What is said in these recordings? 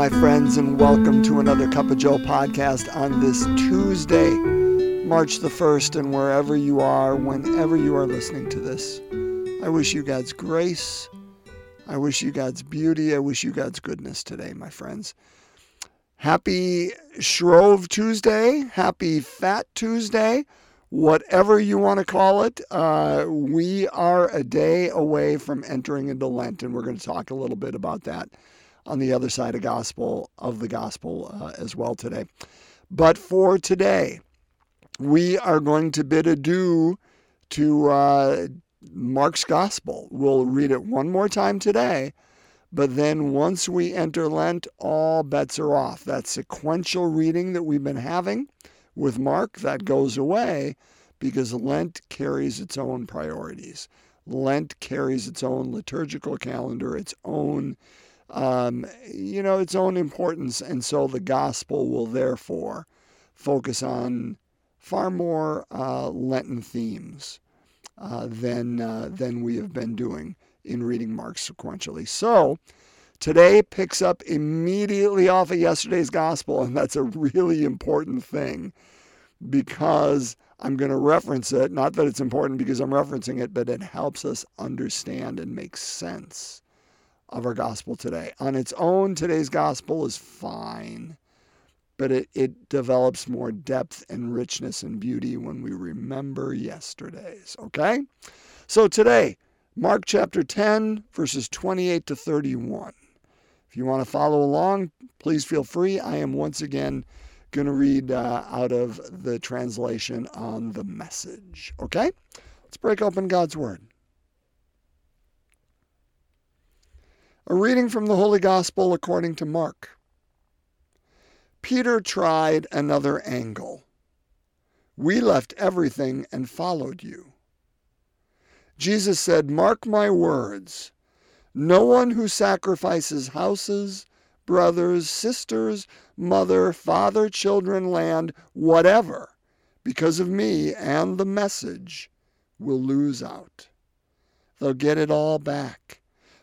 my friends, and welcome to another Cup of Joe podcast on this Tuesday, March the 1st, and wherever you are, whenever you are listening to this. I wish you God's grace. I wish you God's beauty. I wish you God's goodness today, my friends. Happy Shrove Tuesday. Happy Fat Tuesday. Whatever you want to call it, uh, we are a day away from entering into Lent, and we're going to talk a little bit about that on the other side of gospel of the gospel uh, as well today. But for today, we are going to bid adieu to uh, Mark's gospel. We'll read it one more time today, but then once we enter Lent, all bets are off. That sequential reading that we've been having with Mark that goes away because Lent carries its own priorities. Lent carries its own liturgical calendar, its own um, you know, its own importance. And so the gospel will therefore focus on far more uh, Lenten themes uh, than, uh, than we have been doing in reading Mark sequentially. So today picks up immediately off of yesterday's gospel, and that's a really important thing because I'm going to reference it. Not that it's important because I'm referencing it, but it helps us understand and make sense of our gospel today. On its own, today's gospel is fine, but it, it develops more depth and richness and beauty when we remember yesterday's. Okay? So today, Mark chapter 10, verses 28 to 31. If you want to follow along, please feel free. I am once again going to read uh, out of the translation on the message. Okay? Let's break open God's Word. A reading from the Holy Gospel according to Mark. Peter tried another angle. We left everything and followed you. Jesus said, Mark my words. No one who sacrifices houses, brothers, sisters, mother, father, children, land, whatever, because of me and the message, will lose out. They'll get it all back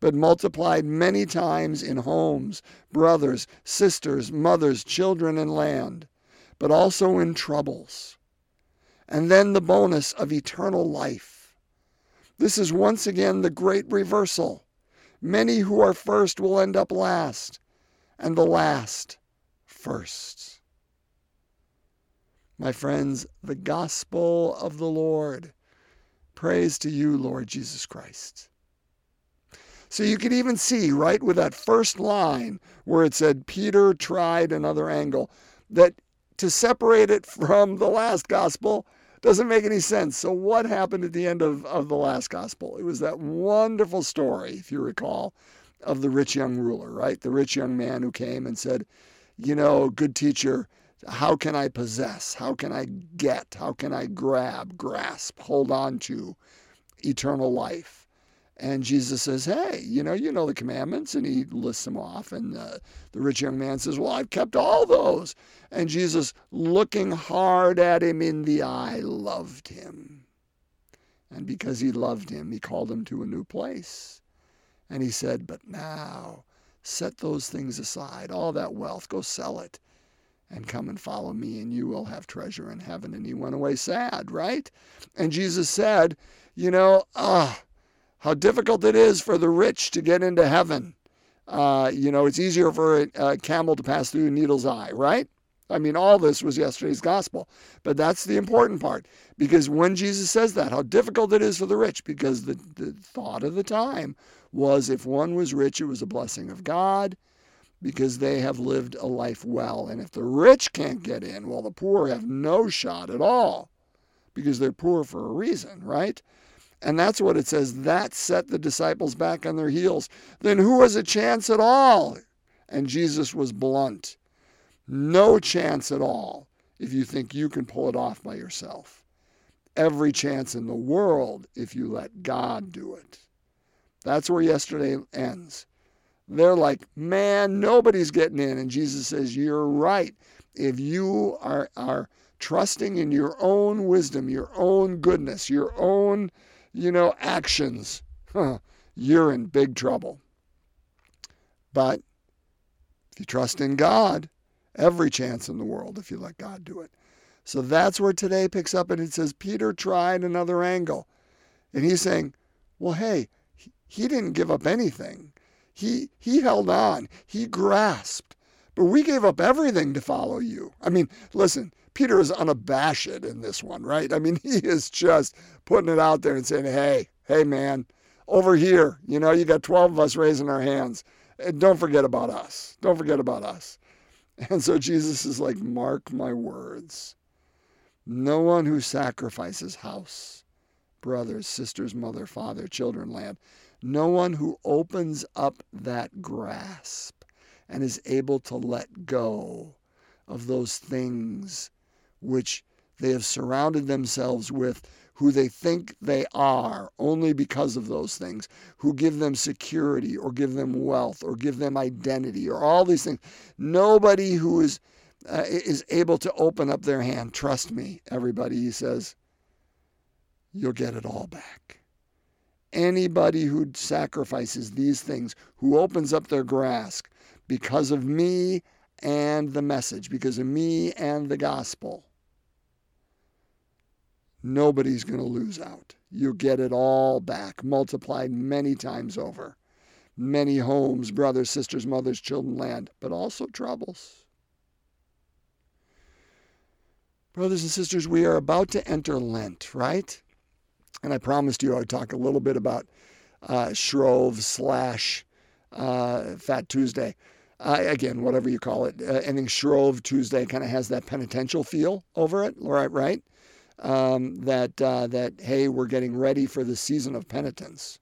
but multiplied many times in homes, brothers, sisters, mothers, children, and land, but also in troubles. And then the bonus of eternal life. This is once again the great reversal. Many who are first will end up last, and the last first. My friends, the gospel of the Lord. Praise to you, Lord Jesus Christ. So you could even see, right, with that first line where it said Peter tried another angle, that to separate it from the last gospel doesn't make any sense. So, what happened at the end of, of the last gospel? It was that wonderful story, if you recall, of the rich young ruler, right? The rich young man who came and said, You know, good teacher, how can I possess? How can I get? How can I grab, grasp, hold on to eternal life? And Jesus says, Hey, you know, you know the commandments. And he lists them off. And uh, the rich young man says, Well, I've kept all those. And Jesus, looking hard at him in the eye, loved him. And because he loved him, he called him to a new place. And he said, But now set those things aside, all that wealth, go sell it and come and follow me, and you will have treasure in heaven. And he went away sad, right? And Jesus said, You know, ah how difficult it is for the rich to get into heaven. Uh, you know, it's easier for a, a camel to pass through a needle's eye, right? I mean, all this was yesterday's gospel. But that's the important part. Because when Jesus says that, how difficult it is for the rich, because the, the thought of the time was if one was rich, it was a blessing of God because they have lived a life well. And if the rich can't get in, well, the poor have no shot at all because they're poor for a reason, right? And that's what it says. That set the disciples back on their heels. Then who has a chance at all? And Jesus was blunt. No chance at all if you think you can pull it off by yourself. Every chance in the world if you let God do it. That's where yesterday ends. They're like, man, nobody's getting in. And Jesus says, You're right. If you are, are trusting in your own wisdom, your own goodness, your own you know, actions, huh, you're in big trouble. But if you trust in God, every chance in the world if you let God do it. So that's where today picks up and it says Peter tried another angle. And he's saying, well, hey, he didn't give up anything. He he held on. He grasped. But we gave up everything to follow you. I mean, listen, Peter is unabashed in this one, right? I mean, he is just putting it out there and saying, hey, hey, man, over here, you know, you got 12 of us raising our hands. And don't forget about us. Don't forget about us. And so Jesus is like, mark my words. No one who sacrifices house, brothers, sisters, mother, father, children, land, no one who opens up that grasp and is able to let go of those things which they have surrounded themselves with who they think they are only because of those things, who give them security or give them wealth or give them identity or all these things. Nobody who is uh, is able to open up their hand, trust me, everybody, he says, you'll get it all back. Anybody who sacrifices these things, who opens up their grasp because of me and the message, because of me and the gospel, nobody's going to lose out. You get it all back, multiplied many times over. Many homes, brothers, sisters, mothers, children, land, but also troubles. Brothers and sisters, we are about to enter Lent, right? And I promised you I would talk a little bit about uh, Shrove slash uh, Fat Tuesday. Uh, again, whatever you call it. Uh, think Shrove Tuesday kind of has that penitential feel over it, right? Right? Um, that uh, that hey, we're getting ready for the season of penitence,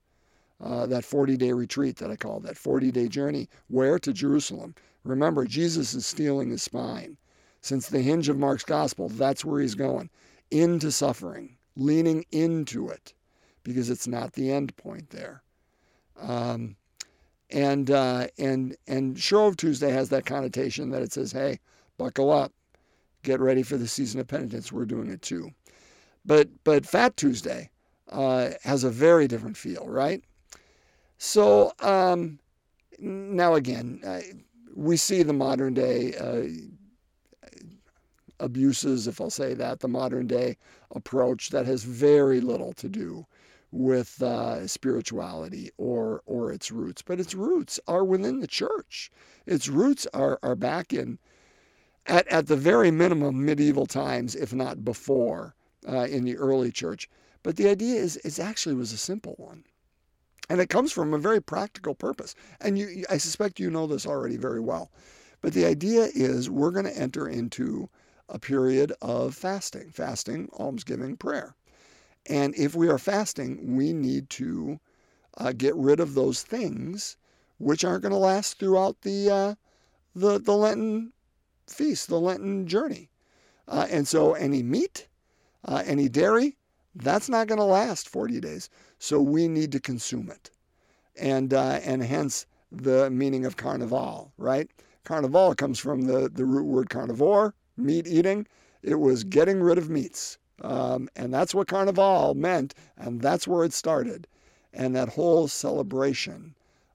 uh, that 40-day retreat that I call that 40-day journey. Where to Jerusalem? Remember, Jesus is steeling his spine. Since the hinge of Mark's gospel, that's where he's going into suffering, leaning into it, because it's not the end point there. Um, and uh, and and Shrove Tuesday has that connotation that it says, "Hey, buckle up, get ready for the season of penitence." We're doing it too. But but Fat Tuesday uh, has a very different feel, right? So um, now again, uh, we see the modern day uh, abuses, if I'll say that, the modern day approach that has very little to do with uh, spirituality or or its roots, but its roots are within the church. Its roots are are back in at at the very minimum medieval times, if not before uh, in the early church. But the idea is, it actually was a simple one. And it comes from a very practical purpose. And you, I suspect you know this already very well. But the idea is we're going to enter into a period of fasting, fasting, almsgiving, prayer. And if we are fasting, we need to uh, get rid of those things which aren't going to last throughout the, uh, the, the Lenten feast, the Lenten journey. Uh, and so any meat, uh, any dairy, that's not going to last 40 days. So we need to consume it. And, uh, and hence the meaning of carnival, right? Carnival comes from the, the root word carnivore, meat eating. It was getting rid of meats. Um, and that's what carnival meant. And that's where it started. And that whole celebration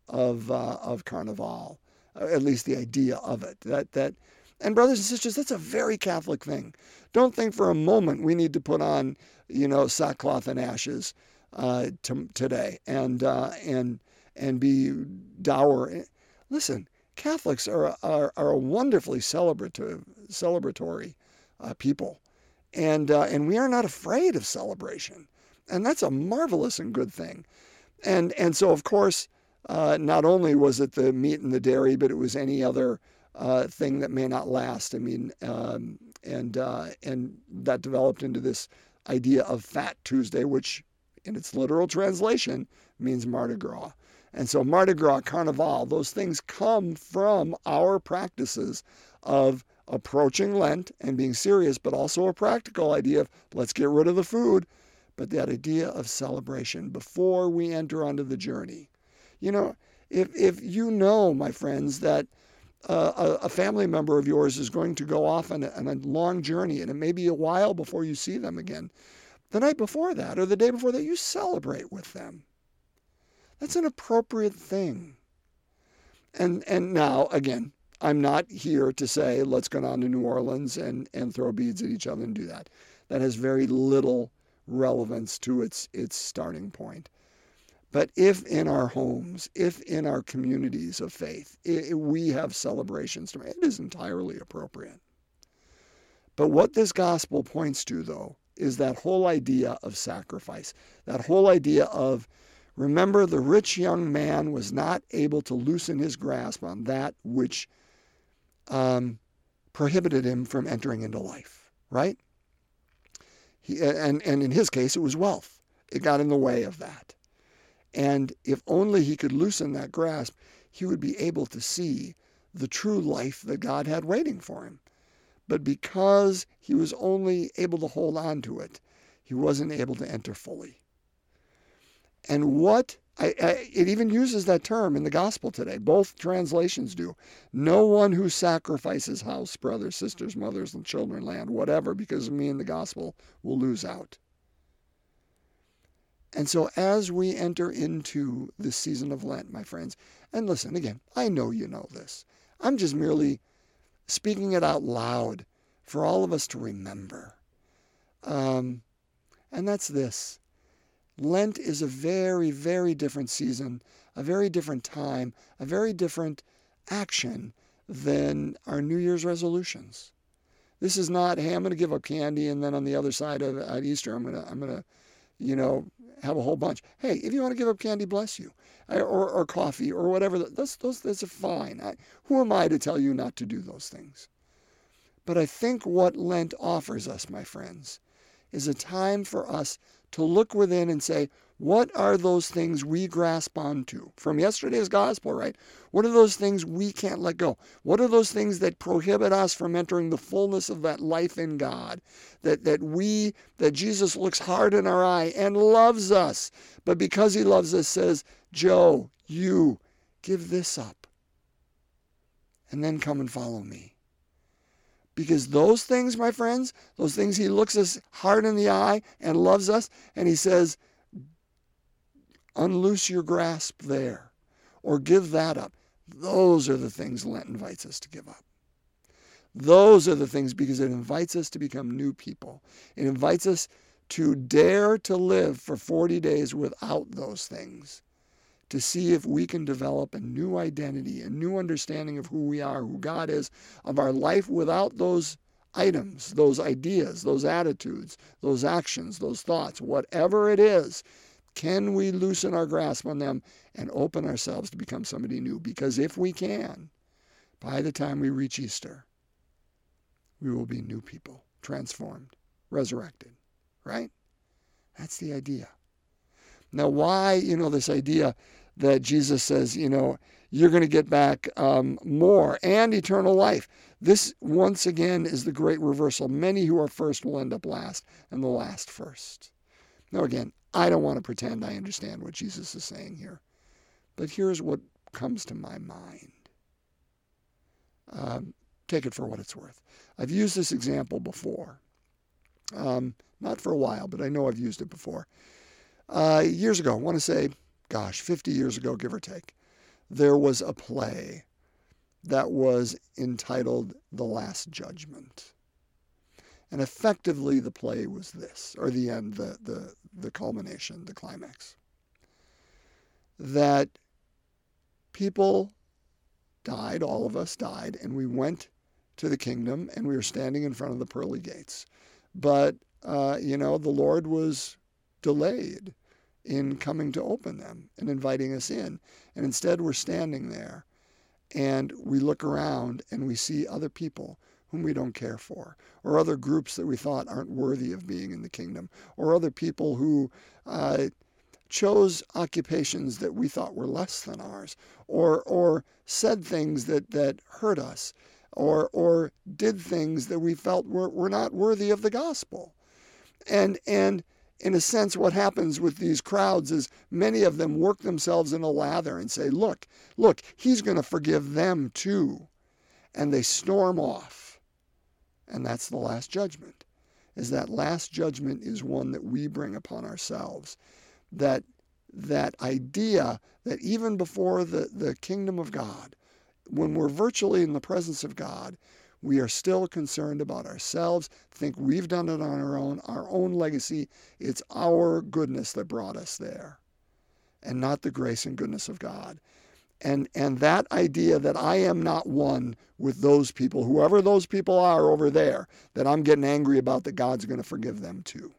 of, uh, of carnival, uh, at least the idea of it, that, that and brothers and sisters, that's a very Catholic thing. Don't think for a moment we need to put on, you know, sackcloth and ashes uh, to, today and uh, and and be dour. Listen, Catholics are are, are a wonderfully celebratory celebratory uh, people, and uh, and we are not afraid of celebration, and that's a marvelous and good thing. And and so of course, uh, not only was it the meat and the dairy, but it was any other uh, thing that may not last. I mean, um, and uh, and that developed into this idea of Fat Tuesday, which in its literal translation means Mardi Gras. And so Mardi Gras, Carnival, those things come from our practices of approaching Lent and being serious, but also a practical idea of let's get rid of the food, but that idea of celebration before we enter onto the journey. You know, if if you know, my friends, that uh, a, family member of yours is going to go off on a, on a long journey and it may be a while before you see them again, the night before that or the day before that, you celebrate with them. That's an appropriate thing. And and now again, I'm not here to say, let's go down to New Orleans and, and throw beads at each other and do that. That has very little relevance to its, its starting point. But if in our homes, if in our communities of faith, we have celebrations, it is entirely appropriate. But what this gospel points to, though, is that whole idea of sacrifice, that whole idea of remember, the rich young man was not able to loosen his grasp on that which um, prohibited him from entering into life, right? He, and, and in his case, it was wealth. It got in the way of that. And if only he could loosen that grasp, he would be able to see the true life that God had waiting for him. But because he was only able to hold on to it, he wasn't able to enter fully. And what I, I, it even uses that term in the gospel today. Both translations do. No one who sacrifices house, brothers, sisters, mothers, and children, land, whatever, because of me in the gospel, will lose out. And so, as we enter into this season of Lent, my friends, and listen again, I know you know this. I'm just merely speaking it out loud for all of us to remember. Um, and that's this Lent is a very, very different season, a very different time, a very different action than our New Year's resolutions. This is not, hey, I'm going to give up candy, and then on the other side of at Easter, I'm going to, I'm going to, you know, have a whole bunch. Hey, if you want to give up candy, bless you, or, or coffee, or whatever. Those, those, those are fine. I, who am I to tell you not to do those things? But I think what Lent offers us, my friends, is a time for us to look within and say, what are those things we grasp onto from yesterday's gospel, right? What are those things we can't let go? What are those things that prohibit us from entering the fullness of that life in God? That, that we, that Jesus looks hard in our eye and loves us, but because he loves us says, Joe, you, give this up. And then come and follow me. Because those things, my friends, those things he looks us hard in the eye and loves us, and he says, unloose your grasp there or give that up. Those are the things Lent invites us to give up. Those are the things because it invites us to become new people. It invites us to dare to live for 40 days without those things to see if we can develop a new identity, a new understanding of who we are, who God is, of our life without those items, those ideas, those attitudes, those actions, those thoughts, whatever it is. Can we loosen our grasp on them and open ourselves to become somebody new? Because if we can, by the time we reach Easter, we will be new people, transformed, resurrected, right? That's the idea. Now, why, you know, this idea that Jesus says, you know, you're going to get back um, more and eternal life. This, once again, is the great reversal. Many who are first will end up last, and the last first. Now, again, I don't want to pretend I understand what Jesus is saying here, but here's what comes to my mind. Um, take it for what it's worth. I've used this example before. Um, not for a while, but I know I've used it before. Uh, years ago, I want to say gosh, 50 years ago, give or take, there was a play that was entitled The Last Judgment. And effectively, the play was this, or the end, the, the, the culmination, the climax. That people died, all of us died, and we went to the kingdom and we were standing in front of the pearly gates. But, uh, you know, the Lord was delayed in coming to open them and inviting us in. And instead, we're standing there and we look around and we see other people whom we don't care for, or other groups that we thought aren't worthy of being in the kingdom, or other people who uh, chose occupations that we thought were less than ours, or or said things that that hurt us, or or did things that we felt were, were not worthy of the gospel, and and in a sense, what happens with these crowds is many of them work themselves in a lather and say, Look, look, he's going to forgive them too. And they storm off. And that's the last judgment. Is that last judgment is one that we bring upon ourselves. That that idea that even before the, the kingdom of God, when we're virtually in the presence of God, we are still concerned about ourselves, think we've done it on our own, our own legacy. It's our goodness that brought us there, and not the grace and goodness of God. And, and that idea that I am not one with those people, whoever those people are over there, that I'm getting angry about that God's going to forgive them too.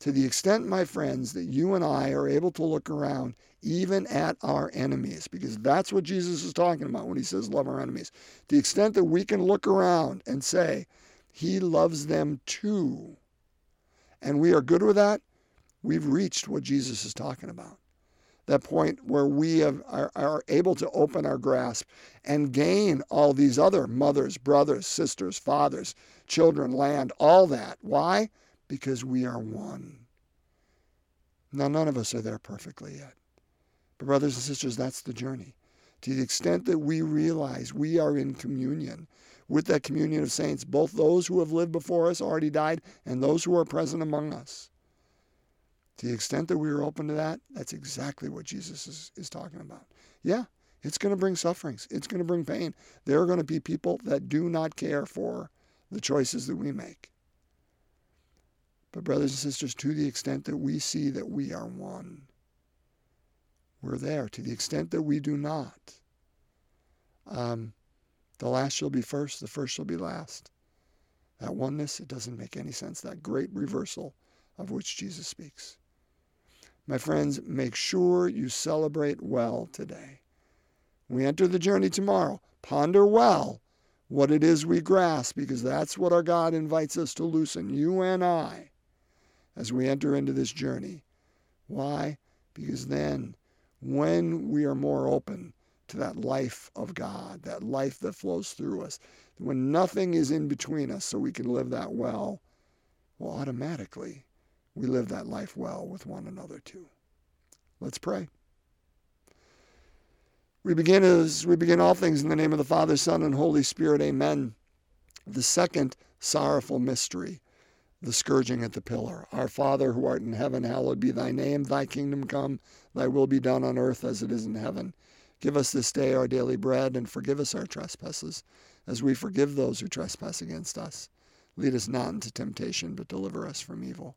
To the extent, my friends, that you and I are able to look around even at our enemies, because that's what Jesus is talking about when he says love our enemies. The extent that we can look around and say, He loves them too, and we are good with that, we've reached what Jesus is talking about. That point where we have, are, are able to open our grasp and gain all these other mothers, brothers, sisters, fathers, children, land, all that. Why? Because we are one. Now, none of us are there perfectly yet. But, brothers and sisters, that's the journey. To the extent that we realize we are in communion with that communion of saints, both those who have lived before us, already died, and those who are present among us. To the extent that we are open to that, that's exactly what Jesus is, is talking about. Yeah, it's going to bring sufferings, it's going to bring pain. There are going to be people that do not care for the choices that we make. But, brothers and sisters, to the extent that we see that we are one, we're there. To the extent that we do not, um, the last shall be first, the first shall be last. That oneness, it doesn't make any sense. That great reversal of which Jesus speaks. My friends, make sure you celebrate well today. We enter the journey tomorrow. Ponder well what it is we grasp, because that's what our God invites us to loosen, you and I, as we enter into this journey. Why? Because then when we are more open to that life of God, that life that flows through us, when nothing is in between us so we can live that well, well, automatically we live that life well with one another too. Let's pray. We begin as we begin all things in the name of the Father, Son, and Holy Spirit. Amen. The second sorrowful mystery the scourging at the pillar. Our Father who art in heaven, hallowed be thy name. Thy kingdom come, thy will be done on earth as it is in heaven. Give us this day our daily bread, and forgive us our trespasses, as we forgive those who trespass against us. Lead us not into temptation, but deliver us from evil.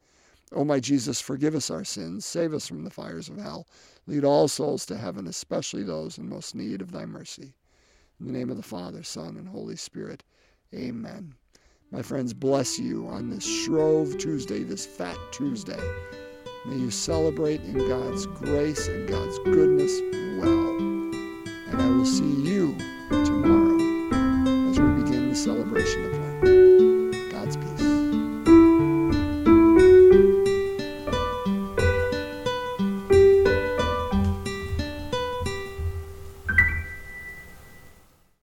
O my Jesus, forgive us our sins, save us from the fires of hell, lead all souls to heaven, especially those in most need of thy mercy. In the name of the Father, Son, and Holy Spirit, amen. My friends, bless you on this Shrove Tuesday, this Fat Tuesday. May you celebrate in God's grace and God's goodness well. And I will see you tomorrow as we begin the celebration of Lent. God's peace.